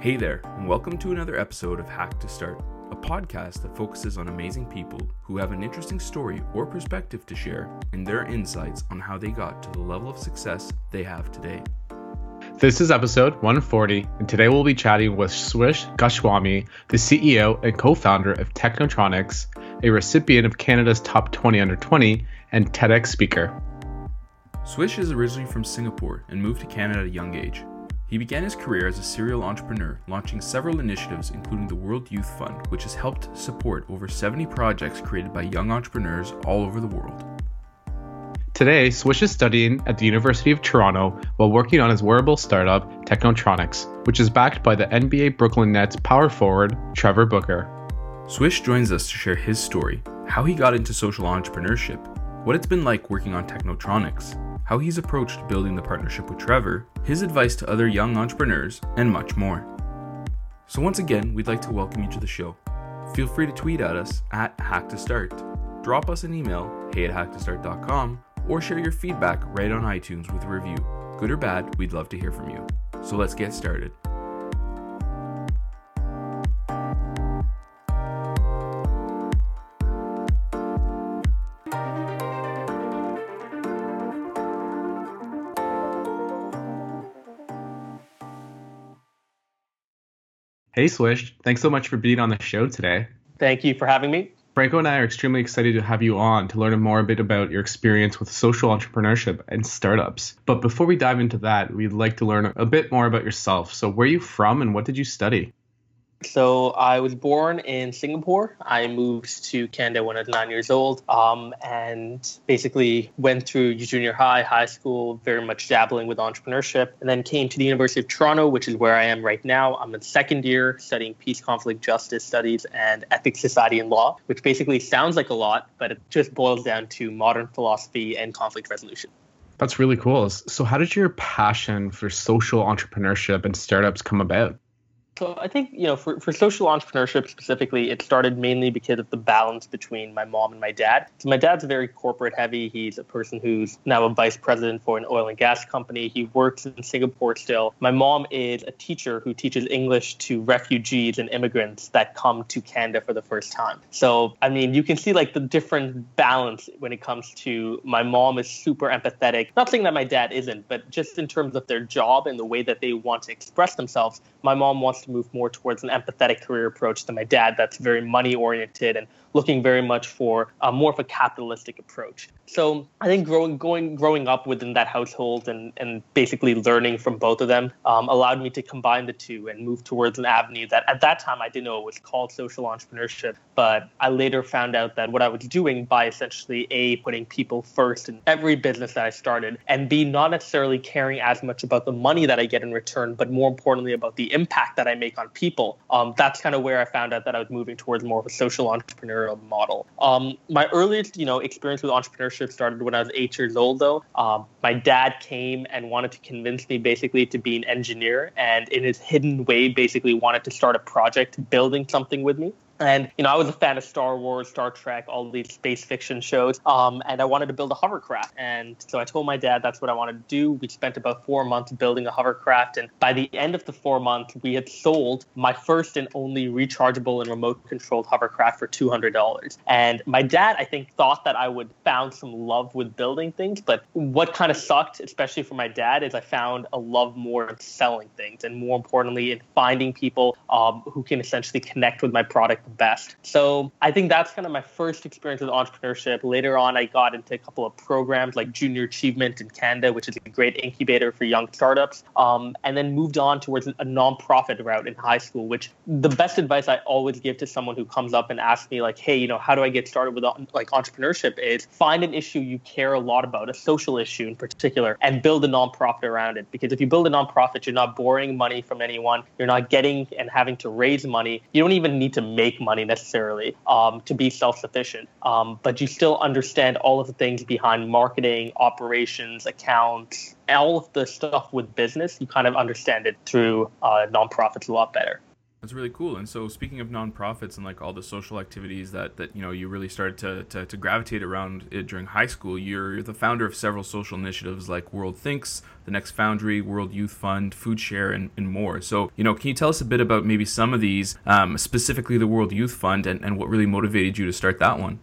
Hey there, and welcome to another episode of Hack to Start, a podcast that focuses on amazing people who have an interesting story or perspective to share and their insights on how they got to the level of success they have today. This is episode 140, and today we'll be chatting with Swish Goswami, the CEO and co founder of Technotronics, a recipient of Canada's Top 20 Under 20, and TEDx speaker. Swish is originally from Singapore and moved to Canada at a young age. He began his career as a serial entrepreneur, launching several initiatives, including the World Youth Fund, which has helped support over 70 projects created by young entrepreneurs all over the world. Today, Swish is studying at the University of Toronto while working on his wearable startup, Technotronics, which is backed by the NBA Brooklyn Nets power forward, Trevor Booker. Swish joins us to share his story, how he got into social entrepreneurship, what it's been like working on Technotronics, how he's approached building the partnership with Trevor, his advice to other young entrepreneurs, and much more. So, once again, we'd like to welcome you to the show. Feel free to tweet at us at HackToStart, drop us an email, hey at hacktostart.com, or share your feedback right on iTunes with a review. Good or bad, we'd love to hear from you. So, let's get started. Hey Swish, thanks so much for being on the show today. Thank you for having me. Franco and I are extremely excited to have you on to learn more a bit about your experience with social entrepreneurship and startups. But before we dive into that, we'd like to learn a bit more about yourself. So, where are you from and what did you study? So I was born in Singapore. I moved to Canada when I was nine years old, um, and basically went through junior high, high school, very much dabbling with entrepreneurship, and then came to the University of Toronto, which is where I am right now. I'm in second year studying peace, conflict, justice studies, and ethics, society, and law, which basically sounds like a lot, but it just boils down to modern philosophy and conflict resolution. That's really cool. So, how did your passion for social entrepreneurship and startups come about? So I think you know for, for social entrepreneurship specifically, it started mainly because of the balance between my mom and my dad. So my dad's very corporate heavy. He's a person who's now a vice president for an oil and gas company. He works in Singapore still. My mom is a teacher who teaches English to refugees and immigrants that come to Canada for the first time. So I mean, you can see like the different balance when it comes to my mom is super empathetic. Not saying that my dad isn't, but just in terms of their job and the way that they want to express themselves, my mom wants to move more towards an empathetic career approach than my dad. That's very money oriented and looking very much for uh, more of a capitalistic approach. So I think growing going growing up within that household and and basically learning from both of them um, allowed me to combine the two and move towards an avenue that at that time I didn't know it was called social entrepreneurship, but I later found out that what I was doing by essentially a putting people first in every business that I started, and b not necessarily caring as much about the money that I get in return, but more importantly about the impact that I make on people. Um, that's kind of where I found out that I was moving towards more of a social entrepreneurial model. Um, my earliest, you know, experience with entrepreneurship started when I was eight years old, though. Um, my dad came and wanted to convince me basically to be an engineer, and in his hidden way, basically wanted to start a project building something with me. And you know, I was a fan of Star Wars, Star Trek, all these space fiction shows. Um, and I wanted to build a hovercraft. And so I told my dad that's what I wanted to do. We spent about four months building a hovercraft. And by the end of the four months, we had sold my first and only rechargeable and remote controlled hovercraft for two hundred dollars. And my dad, I think, thought that I would found some love with building things. But what kind of sucked, especially for my dad, is I found a love more in selling things, and more importantly, in finding people um, who can essentially connect with my product best. So I think that's kind of my first experience with entrepreneurship. Later on, I got into a couple of programs like Junior Achievement in Canada, which is a great incubator for young startups, um, and then moved on towards a nonprofit route in high school, which the best advice I always give to someone who comes up and asks me like, hey, you know, how do I get started with like entrepreneurship is find an issue you care a lot about, a social issue in particular, and build a nonprofit around it. Because if you build a nonprofit, you're not borrowing money from anyone, you're not getting and having to raise money. You don't even need to make money necessarily um, to be self sufficient, um, but you still understand all of the things behind marketing, operations, accounts, all of the stuff with business. You kind of understand it through uh, nonprofits a lot better. That's really cool. And so speaking of nonprofits and like all the social activities that, that you know you really started to, to, to gravitate around it during high school, you're, you're the founder of several social initiatives like World Thinks, the Next Foundry, World Youth Fund, Food Share, and, and more. So, you know, can you tell us a bit about maybe some of these, um, specifically the World Youth Fund and, and what really motivated you to start that one?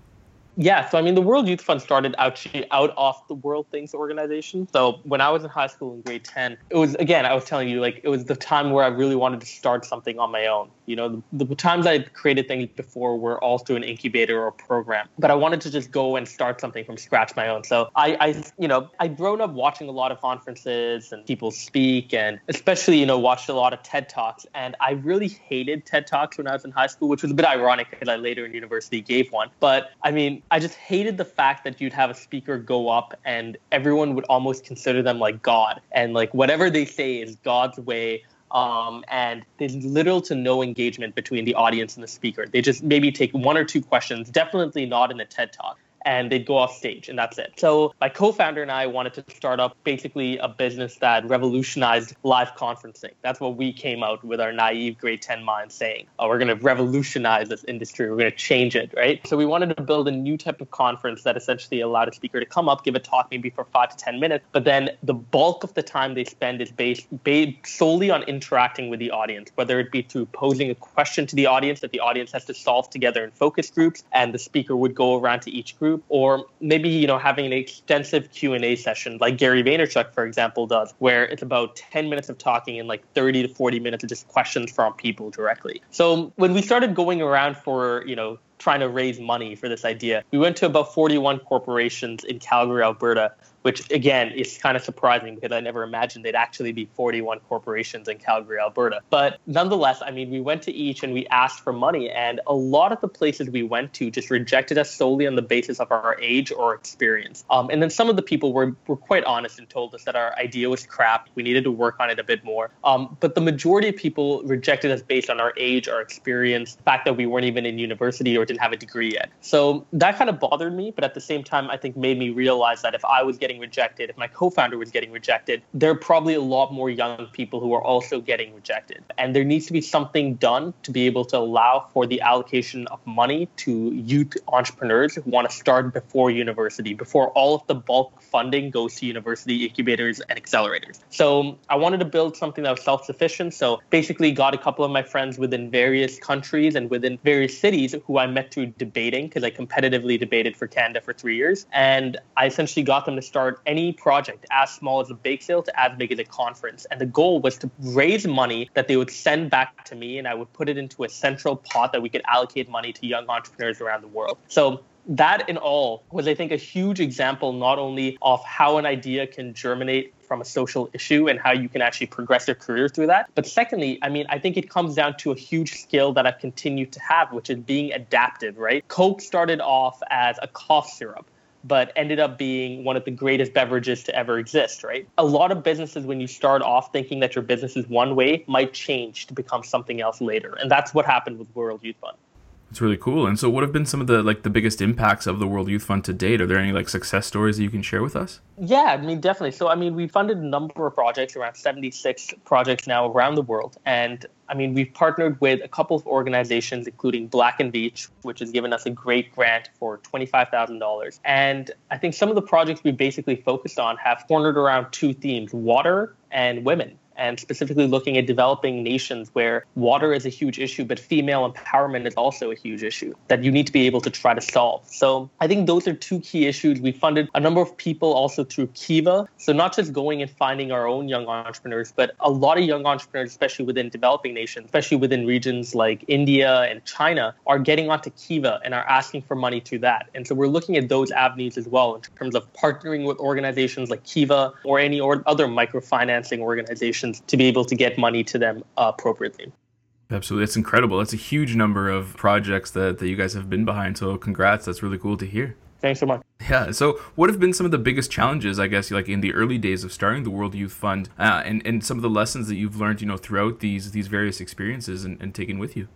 Yeah, so I mean, the World Youth Fund started actually out of the World Things organization. So when I was in high school in grade 10, it was, again, I was telling you, like, it was the time where I really wanted to start something on my own. You know, the, the times I created things before were all through an incubator or program, but I wanted to just go and start something from scratch my own. So I, I you know, I'd grown up watching a lot of conferences and people speak, and especially, you know, watched a lot of TED Talks. And I really hated TED Talks when I was in high school, which was a bit ironic because I later in university gave one. But I mean, I just hated the fact that you'd have a speaker go up and everyone would almost consider them like God. And like whatever they say is God's way. Um, and there's little to no engagement between the audience and the speaker. They just maybe take one or two questions, definitely not in a TED talk and they'd go off stage and that's it. So my co-founder and I wanted to start up basically a business that revolutionized live conferencing. That's what we came out with our naive grade 10 mind saying, oh, we're going to revolutionize this industry. We're going to change it, right? So we wanted to build a new type of conference that essentially allowed a speaker to come up, give a talk maybe for five to 10 minutes, but then the bulk of the time they spend is based, based solely on interacting with the audience, whether it be through posing a question to the audience that the audience has to solve together in focus groups, and the speaker would go around to each group group or maybe you know having an extensive q&a session like gary vaynerchuk for example does where it's about 10 minutes of talking and like 30 to 40 minutes of just questions from people directly. So when we started going around for you know trying to raise money for this idea we went to about 41 corporations in calgary alberta which again is kind of surprising because I never imagined they'd actually be 41 corporations in Calgary, Alberta. But nonetheless, I mean, we went to each and we asked for money, and a lot of the places we went to just rejected us solely on the basis of our age or experience. Um, and then some of the people were, were quite honest and told us that our idea was crap. We needed to work on it a bit more. Um, but the majority of people rejected us based on our age, our experience, the fact that we weren't even in university or didn't have a degree yet. So that kind of bothered me, but at the same time, I think made me realize that if I was getting getting rejected, if my co-founder was getting rejected, there are probably a lot more young people who are also getting rejected. And there needs to be something done to be able to allow for the allocation of money to youth entrepreneurs who want to start before university, before all of the bulk funding goes to university incubators and accelerators. So I wanted to build something that was self-sufficient. So basically got a couple of my friends within various countries and within various cities who I met through debating because I competitively debated for Canada for three years. And I essentially got them to start start any project as small as a bake sale to as big as a conference. And the goal was to raise money that they would send back to me, and I would put it into a central pot that we could allocate money to young entrepreneurs around the world. So that in all was, I think, a huge example not only of how an idea can germinate from a social issue and how you can actually progress your career through that. But secondly, I mean, I think it comes down to a huge skill that I've continued to have, which is being adaptive, right? Coke started off as a cough syrup but ended up being one of the greatest beverages to ever exist, right? A lot of businesses, when you start off thinking that your business is one way, might change to become something else later. And that's what happened with World Youth Fund. It's really cool. And so what have been some of the like the biggest impacts of the World Youth Fund to date? Are there any like success stories that you can share with us? Yeah, I mean definitely. So I mean we funded a number of projects, around 76 projects now around the world. And I mean we've partnered with a couple of organizations including Black and Beach, which has given us a great grant for $25,000. And I think some of the projects we basically focused on have cornered around two themes, water and women and specifically looking at developing nations where water is a huge issue, but female empowerment is also a huge issue that you need to be able to try to solve. So I think those are two key issues. We funded a number of people also through Kiva. So not just going and finding our own young entrepreneurs, but a lot of young entrepreneurs, especially within developing nations, especially within regions like India and China, are getting onto Kiva and are asking for money through that. And so we're looking at those avenues as well in terms of partnering with organizations like Kiva or any or other microfinancing organizations to be able to get money to them appropriately. Absolutely. That's incredible. That's a huge number of projects that, that you guys have been behind. So congrats. That's really cool to hear. Thanks so much. Yeah. So, what have been some of the biggest challenges, I guess, like in the early days of starting the World Youth Fund, uh, and and some of the lessons that you've learned, you know, throughout these these various experiences and, and taken with you?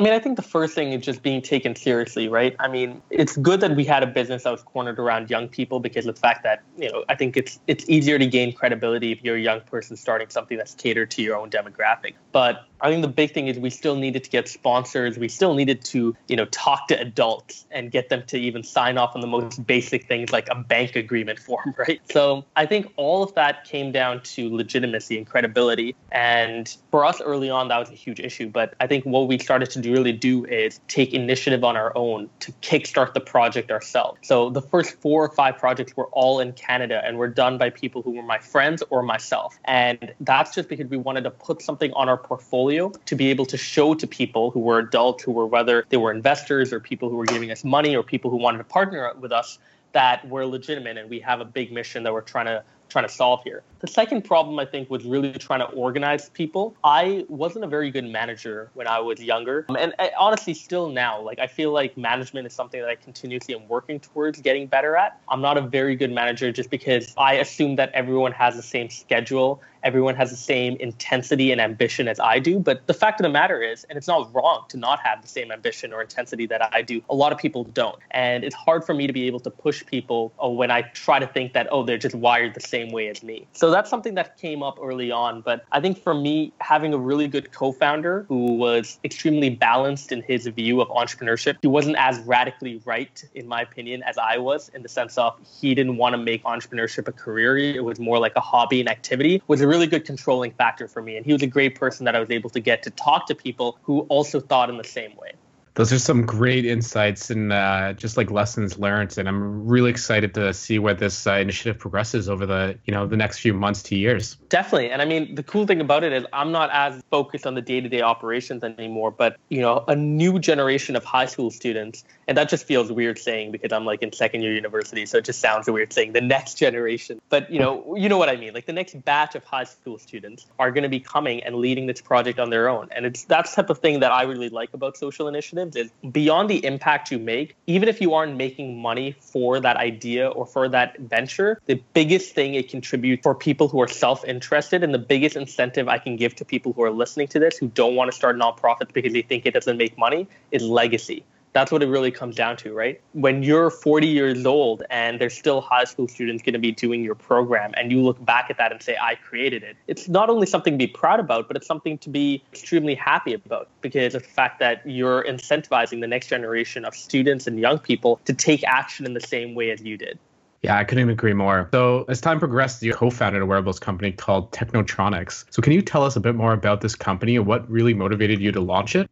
I mean, I think the first thing is just being taken seriously, right? I mean, it's good that we had a business that was cornered around young people because of the fact that, you know, I think it's it's easier to gain credibility if you're a young person starting something that's catered to your own demographic. But I think the big thing is we still needed to get sponsors. We still needed to, you know, talk to adults and get them to even sign off on the most basic things like a bank agreement form, right? So I think all of that came down to legitimacy and credibility. And for us early on, that was a huge issue. But I think what we started to really do is take initiative on our own to kickstart the project ourselves. So the first four or five projects were all in Canada and were done by people who were my friends or myself. And that's just because we wanted to put something on our portfolio to be able to show to people who were adults, who were whether they were investors or people who were giving us money or people who wanted to partner with us that we're legitimate and we have a big mission that we're trying to trying to solve here. The second problem I think was really trying to organize people. I wasn't a very good manager when I was younger, um, and I, honestly, still now, like I feel like management is something that I continuously am working towards getting better at. I'm not a very good manager just because I assume that everyone has the same schedule everyone has the same intensity and ambition as I do. But the fact of the matter is, and it's not wrong to not have the same ambition or intensity that I do, a lot of people don't. And it's hard for me to be able to push people uh, when I try to think that, oh, they're just wired the same way as me. So that's something that came up early on. But I think for me, having a really good co founder who was extremely balanced in his view of entrepreneurship, he wasn't as radically right, in my opinion, as I was, in the sense of he didn't want to make entrepreneurship a career. It was more like a hobby and activity, was really good controlling factor for me. And he was a great person that I was able to get to talk to people who also thought in the same way those are some great insights and uh, just like lessons learned and i'm really excited to see where this uh, initiative progresses over the you know the next few months to years. Definitely and i mean the cool thing about it is i'm not as focused on the day-to-day operations anymore but you know a new generation of high school students and that just feels weird saying because i'm like in second year university so it just sounds a weird saying the next generation. But you know you know what i mean like the next batch of high school students are going to be coming and leading this project on their own and it's that type of thing that i really like about social initiatives is beyond the impact you make, even if you aren't making money for that idea or for that venture, the biggest thing it contributes for people who are self interested and the biggest incentive I can give to people who are listening to this who don't want to start nonprofits because they think it doesn't make money is legacy. That's what it really comes down to, right? When you're 40 years old and there's still high school students going to be doing your program, and you look back at that and say, I created it, it's not only something to be proud about, but it's something to be extremely happy about because of the fact that you're incentivizing the next generation of students and young people to take action in the same way as you did. Yeah, I couldn't agree more. So, as time progressed, you co founded a wearables company called Technotronics. So, can you tell us a bit more about this company and what really motivated you to launch it?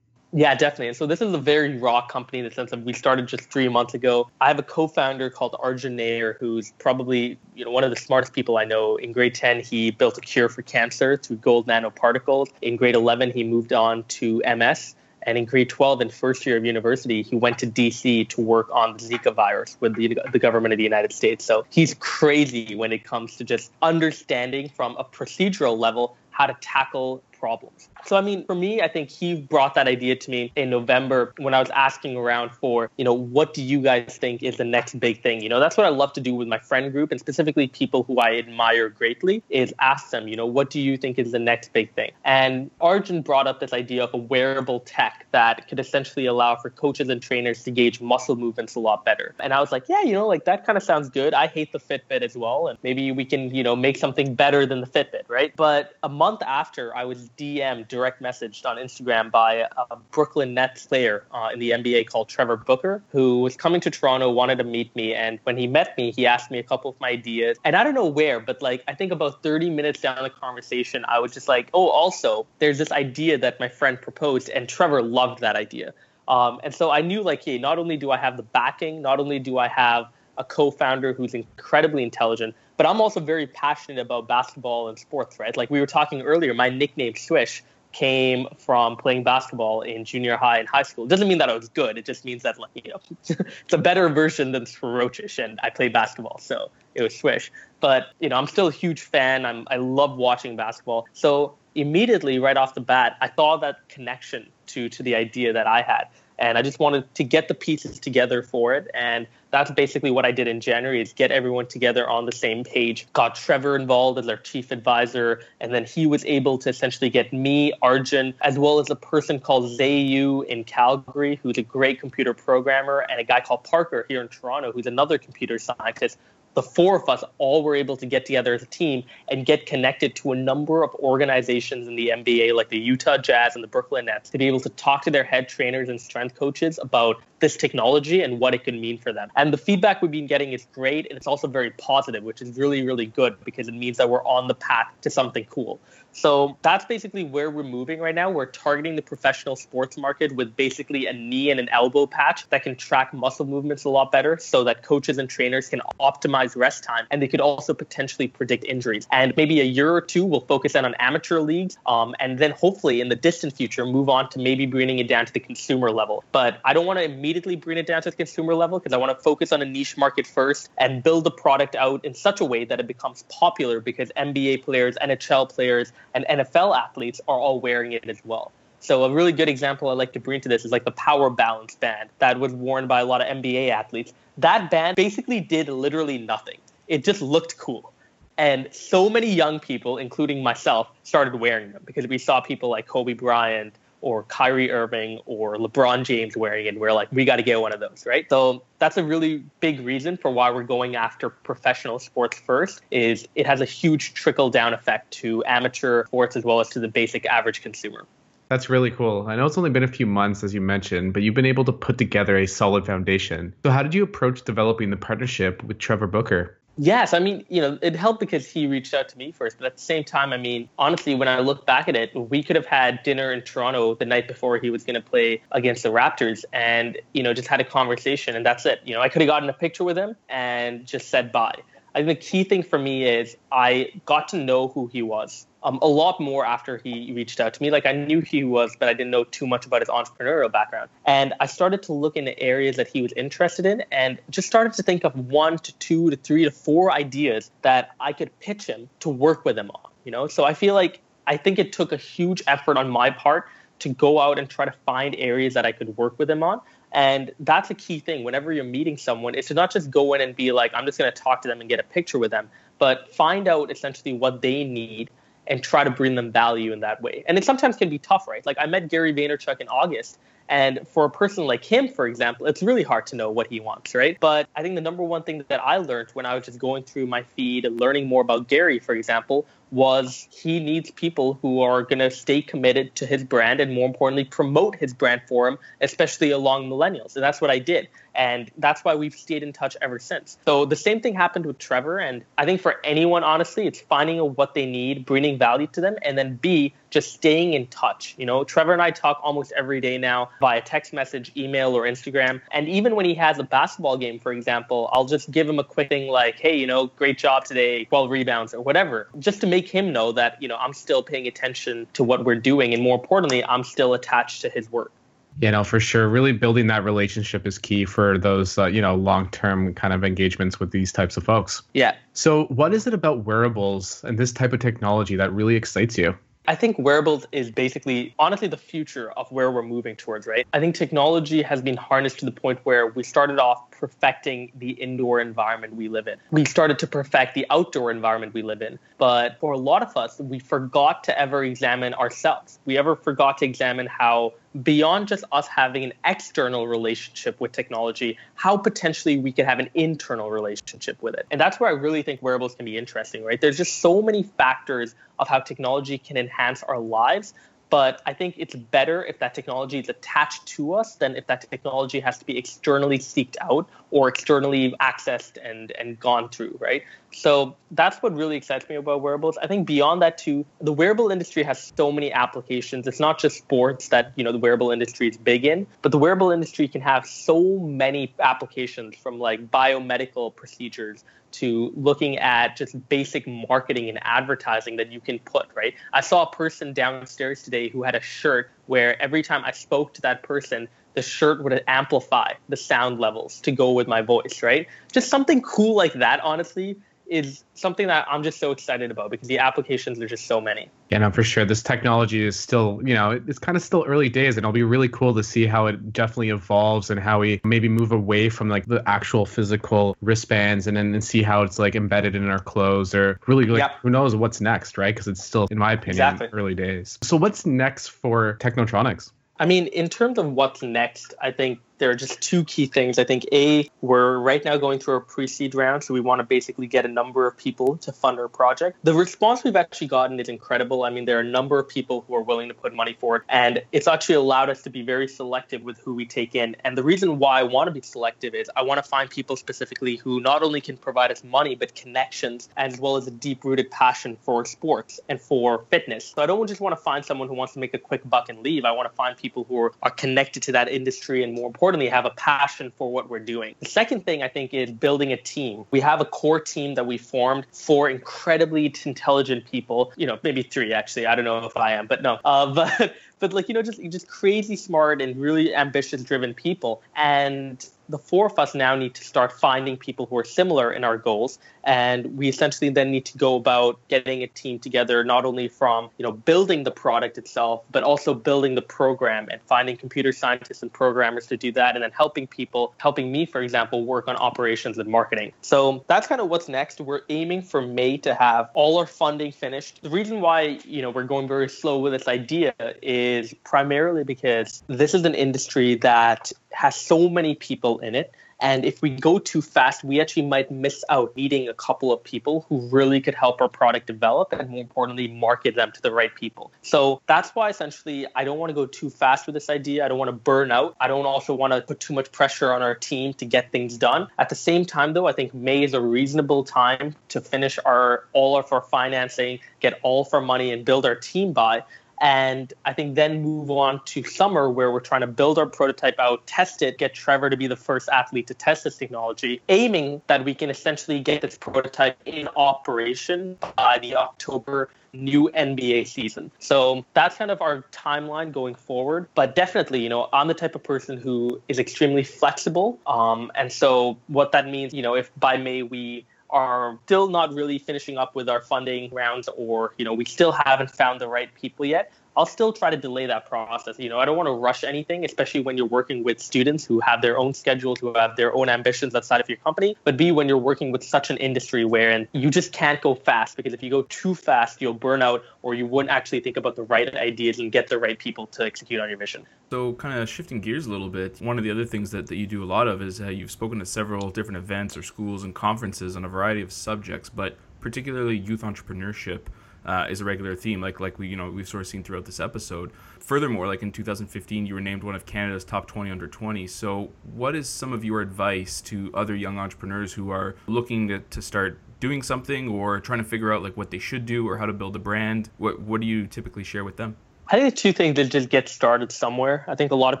Yeah, definitely. And so this is a very raw company in the sense of we started just three months ago. I have a co-founder called Arjun Nair, who's probably you know one of the smartest people I know. In grade 10, he built a cure for cancer through gold nanoparticles. In grade 11, he moved on to MS. And in grade 12, in first year of university, he went to DC to work on the Zika virus with the, the government of the United States. So he's crazy when it comes to just understanding from a procedural level how to tackle problems. So, I mean, for me, I think he brought that idea to me in November when I was asking around for, you know, what do you guys think is the next big thing? You know, that's what I love to do with my friend group and specifically people who I admire greatly is ask them, you know, what do you think is the next big thing? And Arjun brought up this idea of a wearable tech that could essentially allow for coaches and trainers to gauge muscle movements a lot better. And I was like, yeah, you know, like that kind of sounds good. I hate the Fitbit as well. And maybe we can, you know, make something better than the Fitbit, right? But a month after I was DM direct messaged on Instagram by a Brooklyn Nets player uh, in the NBA called Trevor Booker, who was coming to Toronto, wanted to meet me. And when he met me, he asked me a couple of my ideas. And I don't know where, but like I think about 30 minutes down the conversation, I was just like, oh, also, there's this idea that my friend proposed, and Trevor loved that idea. Um, and so I knew, like, hey, not only do I have the backing, not only do I have a co-founder who's incredibly intelligent, but I'm also very passionate about basketball and sports, right? Like we were talking earlier, my nickname Swish came from playing basketball in junior high and high school. It doesn't mean that I was good. It just means that like you know it's a better version than Ferocious, and I play basketball, so it was Swish. But you know, I'm still a huge fan. I'm I love watching basketball. So immediately, right off the bat, I thought that connection to to the idea that I had. And I just wanted to get the pieces together for it. And that's basically what I did in January is get everyone together on the same page. Got Trevor involved as our chief advisor, and then he was able to essentially get me, Arjun, as well as a person called Zayu in Calgary, who's a great computer programmer, and a guy called Parker here in Toronto, who's another computer scientist the four of us all were able to get together as a team and get connected to a number of organizations in the NBA, like the Utah Jazz and the Brooklyn Nets, to be able to talk to their head trainers and strength coaches about this technology and what it could mean for them. And the feedback we've been getting is great, and it's also very positive, which is really, really good because it means that we're on the path to something cool. So that's basically where we're moving right now. We're targeting the professional sports market with basically a knee and an elbow patch that can track muscle movements a lot better so that coaches and trainers can optimize rest time and they could also potentially predict injuries. And maybe a year or two, we'll focus in on amateur leagues um, and then hopefully in the distant future move on to maybe bringing it down to the consumer level. But I don't want to immediately bring it down to the consumer level because I want to focus on a niche market first and build the product out in such a way that it becomes popular because NBA players, NHL players, and NFL athletes are all wearing it as well. So a really good example I like to bring to this is like the Power Balance band that was worn by a lot of NBA athletes. That band basically did literally nothing. It just looked cool. And so many young people, including myself, started wearing them because we saw people like Kobe Bryant or Kyrie Irving or LeBron James wearing it. We're like, we got to get one of those, right? So that's a really big reason for why we're going after professional sports first. Is it has a huge trickle down effect to amateur sports as well as to the basic average consumer. That's really cool. I know it's only been a few months, as you mentioned, but you've been able to put together a solid foundation. So, how did you approach developing the partnership with Trevor Booker? Yes, I mean, you know, it helped because he reached out to me first. But at the same time, I mean, honestly, when I look back at it, we could have had dinner in Toronto the night before he was going to play against the Raptors and, you know, just had a conversation and that's it. You know, I could have gotten a picture with him and just said bye. I think the key thing for me is I got to know who he was um, a lot more after he reached out to me. Like I knew he was, but I didn't know too much about his entrepreneurial background. And I started to look into areas that he was interested in and just started to think of one to two to three to four ideas that I could pitch him to work with him on. You know, so I feel like I think it took a huge effort on my part to go out and try to find areas that I could work with him on. And that's a key thing. Whenever you're meeting someone, it's to not just go in and be like, I'm just going to talk to them and get a picture with them, but find out essentially what they need and try to bring them value in that way. And it sometimes can be tough, right? Like I met Gary Vaynerchuk in August, and for a person like him, for example, it's really hard to know what he wants, right? But I think the number one thing that I learned when I was just going through my feed learning more about Gary, for example, was he needs people who are going to stay committed to his brand and more importantly promote his brand for him especially along millennials and that's what i did and that's why we've stayed in touch ever since. So the same thing happened with trevor and i think for anyone honestly it's finding what they need bringing value to them and then b just staying in touch. You know trevor and i talk almost every day now via text message email or instagram. And even when he has a basketball game for example i'll just give him a quick thing like hey you know great job today 12 rebounds or whatever just to make him know that you know I'm still paying attention to what we're doing, and more importantly, I'm still attached to his work. You know, for sure, really building that relationship is key for those uh, you know long-term kind of engagements with these types of folks. Yeah. So, what is it about wearables and this type of technology that really excites you? I think wearables is basically, honestly, the future of where we're moving towards, right? I think technology has been harnessed to the point where we started off perfecting the indoor environment we live in. We started to perfect the outdoor environment we live in. But for a lot of us, we forgot to ever examine ourselves. We ever forgot to examine how beyond just us having an external relationship with technology, how potentially we could have an internal relationship with it. And that's where I really think wearables can be interesting, right? There's just so many factors of how technology can enhance our lives but I think it's better if that technology is attached to us than if that technology has to be externally seeked out or externally accessed and, and gone through, right? So that's what really excites me about wearables. I think beyond that too, the wearable industry has so many applications. It's not just sports that, you know, the wearable industry is big in, but the wearable industry can have so many applications from like biomedical procedures to looking at just basic marketing and advertising that you can put, right? I saw a person downstairs today who had a shirt where every time I spoke to that person, the shirt would amplify the sound levels to go with my voice, right? Just something cool like that, honestly, is something that I'm just so excited about because the applications are just so many. Yeah, no, for sure. This technology is still, you know, it's kind of still early days, and it'll be really cool to see how it definitely evolves and how we maybe move away from like the actual physical wristbands and then and see how it's like embedded in our clothes or really like yep. who knows what's next, right? Because it's still, in my opinion, exactly. early days. So what's next for Technotronics? I mean, in terms of what's next, I think there are just two key things. I think A, we're right now going through a pre-seed round, so we want to basically get a number of people to fund our project. The response we've actually gotten is incredible. I mean, there are a number of people who are willing to put money forward, and it's actually allowed us to be very selective with who we take in. And the reason why I want to be selective is I want to find people specifically who not only can provide us money, but connections as well as a deep-rooted passion for sports and for fitness. So I don't just want to find someone who wants to make a quick buck and leave. I want to find people who are, are connected to that industry and more importantly importantly, have a passion for what we're doing. The second thing I think is building a team. We have a core team that we formed for incredibly intelligent people. You know, maybe three actually. I don't know if I am, but no. Uh, but but like you know, just just crazy smart and really ambitious driven people. And the four of us now need to start finding people who are similar in our goals and we essentially then need to go about getting a team together not only from you know building the product itself but also building the program and finding computer scientists and programmers to do that and then helping people helping me for example work on operations and marketing. So that's kind of what's next. We're aiming for may to have all our funding finished. The reason why you know we're going very slow with this idea is primarily because this is an industry that has so many people in it. And if we go too fast, we actually might miss out meeting a couple of people who really could help our product develop and more importantly, market them to the right people. So that's why essentially I don't want to go too fast with this idea. I don't want to burn out. I don't also want to put too much pressure on our team to get things done. At the same time though, I think May is a reasonable time to finish our all of our financing, get all of our money and build our team by and I think then move on to summer where we're trying to build our prototype out, test it, get Trevor to be the first athlete to test this technology, aiming that we can essentially get this prototype in operation by the October new NBA season. So that's kind of our timeline going forward. But definitely, you know, I'm the type of person who is extremely flexible. Um, and so what that means, you know, if by May we are still not really finishing up with our funding rounds or you know we still haven't found the right people yet I'll still try to delay that process. You know, I don't want to rush anything, especially when you're working with students who have their own schedules, who have their own ambitions outside of your company. But B, when you're working with such an industry wherein you just can't go fast because if you go too fast, you'll burn out or you wouldn't actually think about the right ideas and get the right people to execute on your mission. So, kind of shifting gears a little bit, one of the other things that, that you do a lot of is uh, you've spoken to several different events or schools and conferences on a variety of subjects, but particularly youth entrepreneurship uh, is a regular theme, like like we you know we've sort of seen throughout this episode. Furthermore, like in 2015, you were named one of Canada's top 20 under 20. So, what is some of your advice to other young entrepreneurs who are looking to, to start doing something or trying to figure out like what they should do or how to build a brand? What what do you typically share with them? I think the two things that just get started somewhere. I think a lot of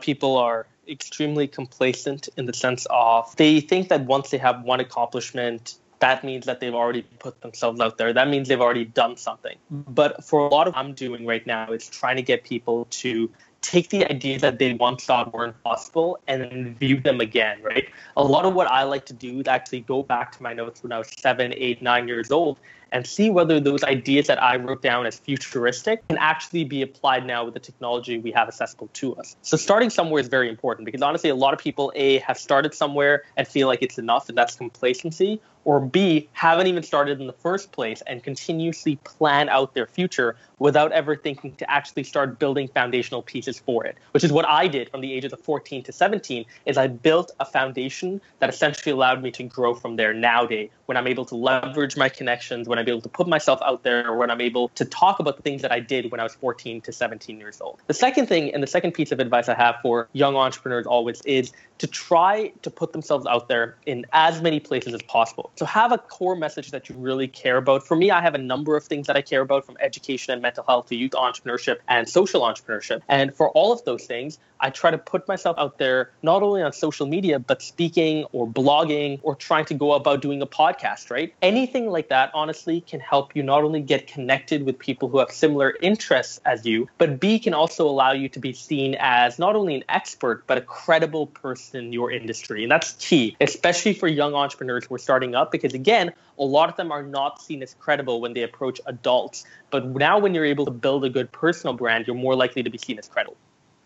people are extremely complacent in the sense of they think that once they have one accomplishment that means that they've already put themselves out there. That means they've already done something. But for a lot of what I'm doing right now, it's trying to get people to take the ideas that they once thought weren't possible and view them again, right? A lot of what I like to do is actually go back to my notes when I was seven, eight, nine years old and see whether those ideas that I wrote down as futuristic can actually be applied now with the technology we have accessible to us. So starting somewhere is very important because honestly, a lot of people A have started somewhere and feel like it's enough and that's complacency, or B, haven't even started in the first place and continuously plan out their future without ever thinking to actually start building foundational pieces for it, which is what I did from the ages of 14 to 17 is I built a foundation that essentially allowed me to grow from there nowadays when I'm able to leverage my connections, when I'm able to put myself out there, when I'm able to talk about the things that I did when I was 14 to 17 years old. The second thing and the second piece of advice I have for young entrepreneurs always is to try to put themselves out there in as many places as possible. So have a core message that you really care about. For me, I have a number of things that I care about from education and mental health to youth entrepreneurship and social entrepreneurship. And for all of those things, I try to put myself out there not only on social media, but speaking or blogging or trying to go about doing a podcast, right? Anything like that, honestly, can help you not only get connected with people who have similar interests as you, but B, can also allow you to be seen as not only an expert, but a credible person in your industry. And that's key, especially for young entrepreneurs who are starting up, because again, a lot of them are not seen as credible when they approach adults. But now, when you're able to build a good personal brand, you're more likely to be seen as credible.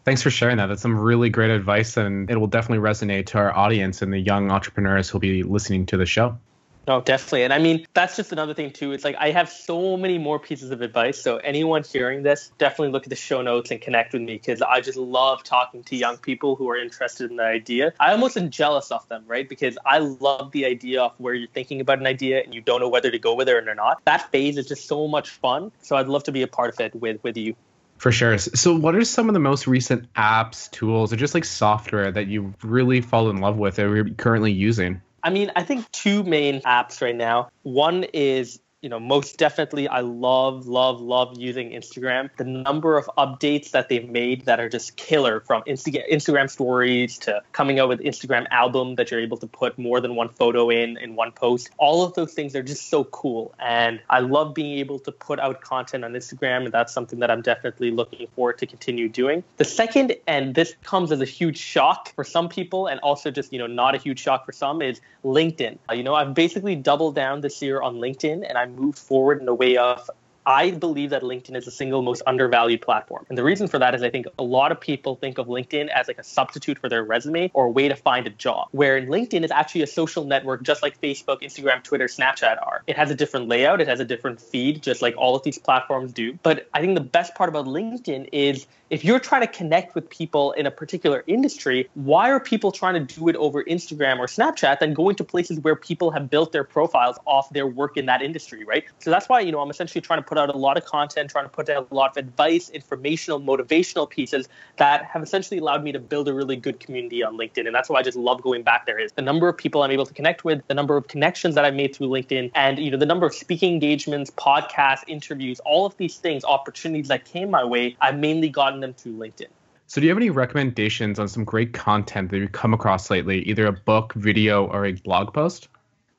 Thanks for sharing that. That's some really great advice, and it will definitely resonate to our audience and the young entrepreneurs who'll be listening to the show. No, definitely. And I mean, that's just another thing, too. It's like I have so many more pieces of advice. So, anyone hearing this, definitely look at the show notes and connect with me because I just love talking to young people who are interested in the idea. I almost am jealous of them, right? Because I love the idea of where you're thinking about an idea and you don't know whether to go with it or not. That phase is just so much fun. So, I'd love to be a part of it with, with you. For sure. So, what are some of the most recent apps, tools, or just like software that you really fall in love with that you're currently using? I mean, I think two main apps right now. One is you know, most definitely, I love, love, love using Instagram. The number of updates that they've made that are just killer from Insta- Instagram stories to coming out with Instagram album that you're able to put more than one photo in in one post. All of those things are just so cool. And I love being able to put out content on Instagram. And that's something that I'm definitely looking forward to continue doing. The second, and this comes as a huge shock for some people and also just, you know, not a huge shock for some, is LinkedIn. Uh, you know, I've basically doubled down this year on LinkedIn and I'm moved forward in a way of I believe that LinkedIn is the single most undervalued platform. And the reason for that is I think a lot of people think of LinkedIn as like a substitute for their resume or a way to find a job, where LinkedIn is actually a social network just like Facebook, Instagram, Twitter, Snapchat are. It has a different layout, it has a different feed, just like all of these platforms do. But I think the best part about LinkedIn is if you're trying to connect with people in a particular industry, why are people trying to do it over Instagram or Snapchat than going to places where people have built their profiles off their work in that industry, right? So that's why, you know, I'm essentially trying to put out a lot of content, trying to put out a lot of advice, informational, motivational pieces that have essentially allowed me to build a really good community on LinkedIn. And that's why I just love going back there is the number of people I'm able to connect with, the number of connections that I've made through LinkedIn, and you know, the number of speaking engagements, podcasts, interviews, all of these things, opportunities that came my way, I've mainly gotten them through LinkedIn. So, do you have any recommendations on some great content that you've come across lately, either a book, video, or a blog post?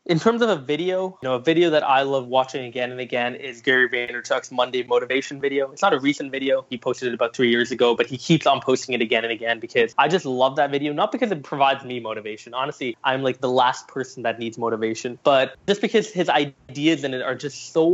In terms of a video, you know, a video that I love watching again and again is Gary Vaynerchuk's Monday motivation video. It's not a recent video. He posted it about three years ago, but he keeps on posting it again and again because I just love that video. Not because it provides me motivation. Honestly, I'm like the last person that needs motivation, but just because his ideas in it are just so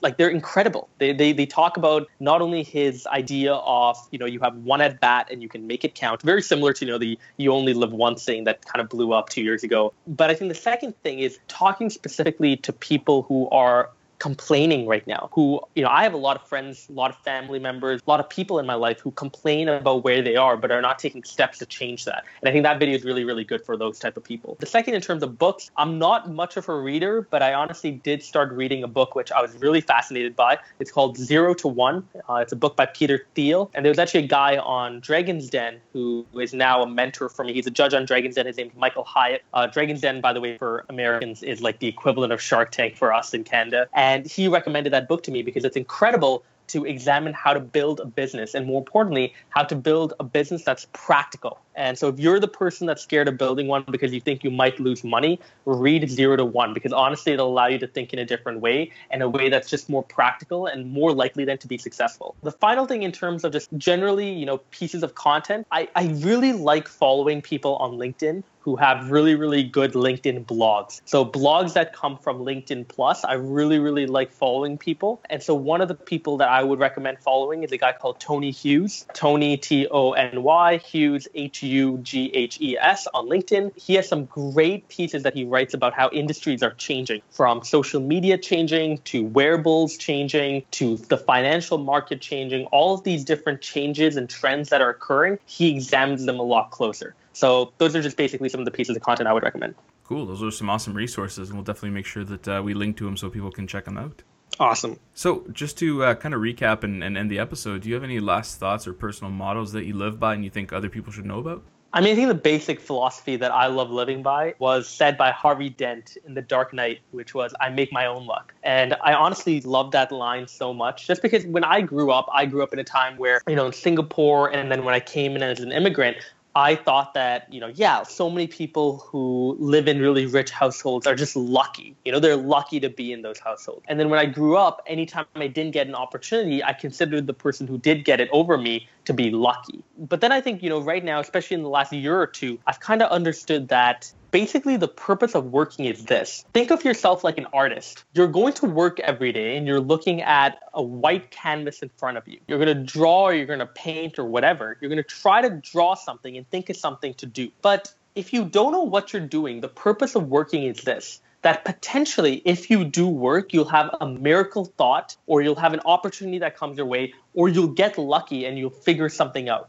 like they're incredible. They, they, they talk about not only his idea of, you know, you have one at bat and you can make it count, very similar to, you know, the you only live once thing that kind of blew up two years ago. But I think the second thing is talking specifically to people who are complaining right now who you know i have a lot of friends a lot of family members a lot of people in my life who complain about where they are but are not taking steps to change that. And i think that video is really really good for those type of people. The second in terms of books i'm not much of a reader but i honestly did start reading a book which i was really fascinated by. It's called zero to one. Uh, it's a book by peter thiel. And there was actually a guy on dragon's den who is now a mentor for me. He's a judge on dragon's den. His name's michael hyatt. Uh, dragon's den by the way for americans is like the equivalent of shark tank for us in canada. And and he recommended that book to me because it's incredible to examine how to build a business and more importantly how to build a business that's practical and so if you're the person that's scared of building one because you think you might lose money read zero to one because honestly it'll allow you to think in a different way and a way that's just more practical and more likely then to be successful the final thing in terms of just generally you know pieces of content i, I really like following people on linkedin who have really, really good LinkedIn blogs. So blogs that come from LinkedIn Plus, I really, really like following people. And so one of the people that I would recommend following is a guy called Tony Hughes. Tony T O N Y Hughes H U G H E S on LinkedIn. He has some great pieces that he writes about how industries are changing from social media changing to wearables changing to the financial market changing, all of these different changes and trends that are occurring. He examines them a lot closer. So those are just basically some of the pieces of content I would recommend. Cool. Those are some awesome resources, and we'll definitely make sure that uh, we link to them so people can check them out. Awesome. So, just to uh, kind of recap and, and end the episode, do you have any last thoughts or personal models that you live by and you think other people should know about? I mean, I think the basic philosophy that I love living by was said by Harvey Dent in The Dark Knight, which was, I make my own luck. And I honestly love that line so much just because when I grew up, I grew up in a time where, you know, in Singapore, and then when I came in as an immigrant, I thought that, you know, yeah, so many people who live in really rich households are just lucky. You know, they're lucky to be in those households. And then when I grew up, anytime I didn't get an opportunity, I considered the person who did get it over me to be lucky. But then I think, you know, right now, especially in the last year or two, I've kind of understood that basically the purpose of working is this. Think of yourself like an artist. You're going to work every day and you're looking at a white canvas in front of you. You're going to draw or you're going to paint or whatever. You're going to try to draw something and think of something to do. But if you don't know what you're doing the purpose of working is this that potentially if you do work you'll have a miracle thought or you'll have an opportunity that comes your way or you'll get lucky and you'll figure something out.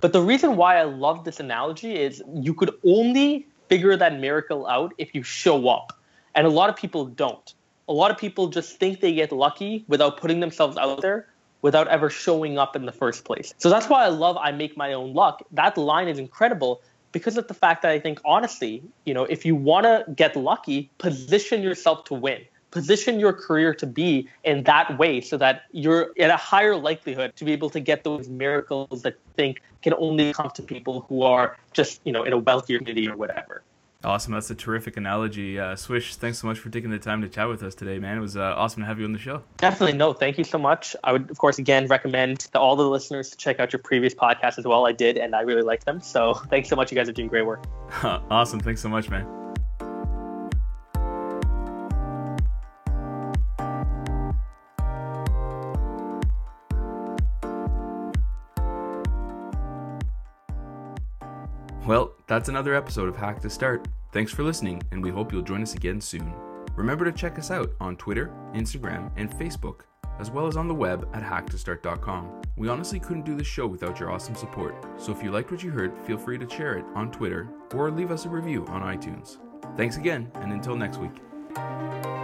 But the reason why i love this analogy is you could only figure that miracle out if you show up. And a lot of people don't. A lot of people just think they get lucky without putting themselves out there without ever showing up in the first place. So that's why i love i make my own luck. That line is incredible because of the fact that I think honestly, you know, if you want to get lucky, position yourself to win. Position your career to be in that way so that you're at a higher likelihood to be able to get those miracles that think can only come to people who are just, you know, in a wealthier community or whatever. Awesome. That's a terrific analogy. Uh, Swish, thanks so much for taking the time to chat with us today, man. It was uh, awesome to have you on the show. Definitely. No, thank you so much. I would, of course, again, recommend to all the listeners to check out your previous podcast as well. I did, and I really liked them. So thanks so much. You guys are doing great work. awesome. Thanks so much, man. That's another episode of Hack to Start. Thanks for listening, and we hope you'll join us again soon. Remember to check us out on Twitter, Instagram, and Facebook, as well as on the web at hacktostart.com. We honestly couldn't do this show without your awesome support, so if you liked what you heard, feel free to share it on Twitter or leave us a review on iTunes. Thanks again, and until next week.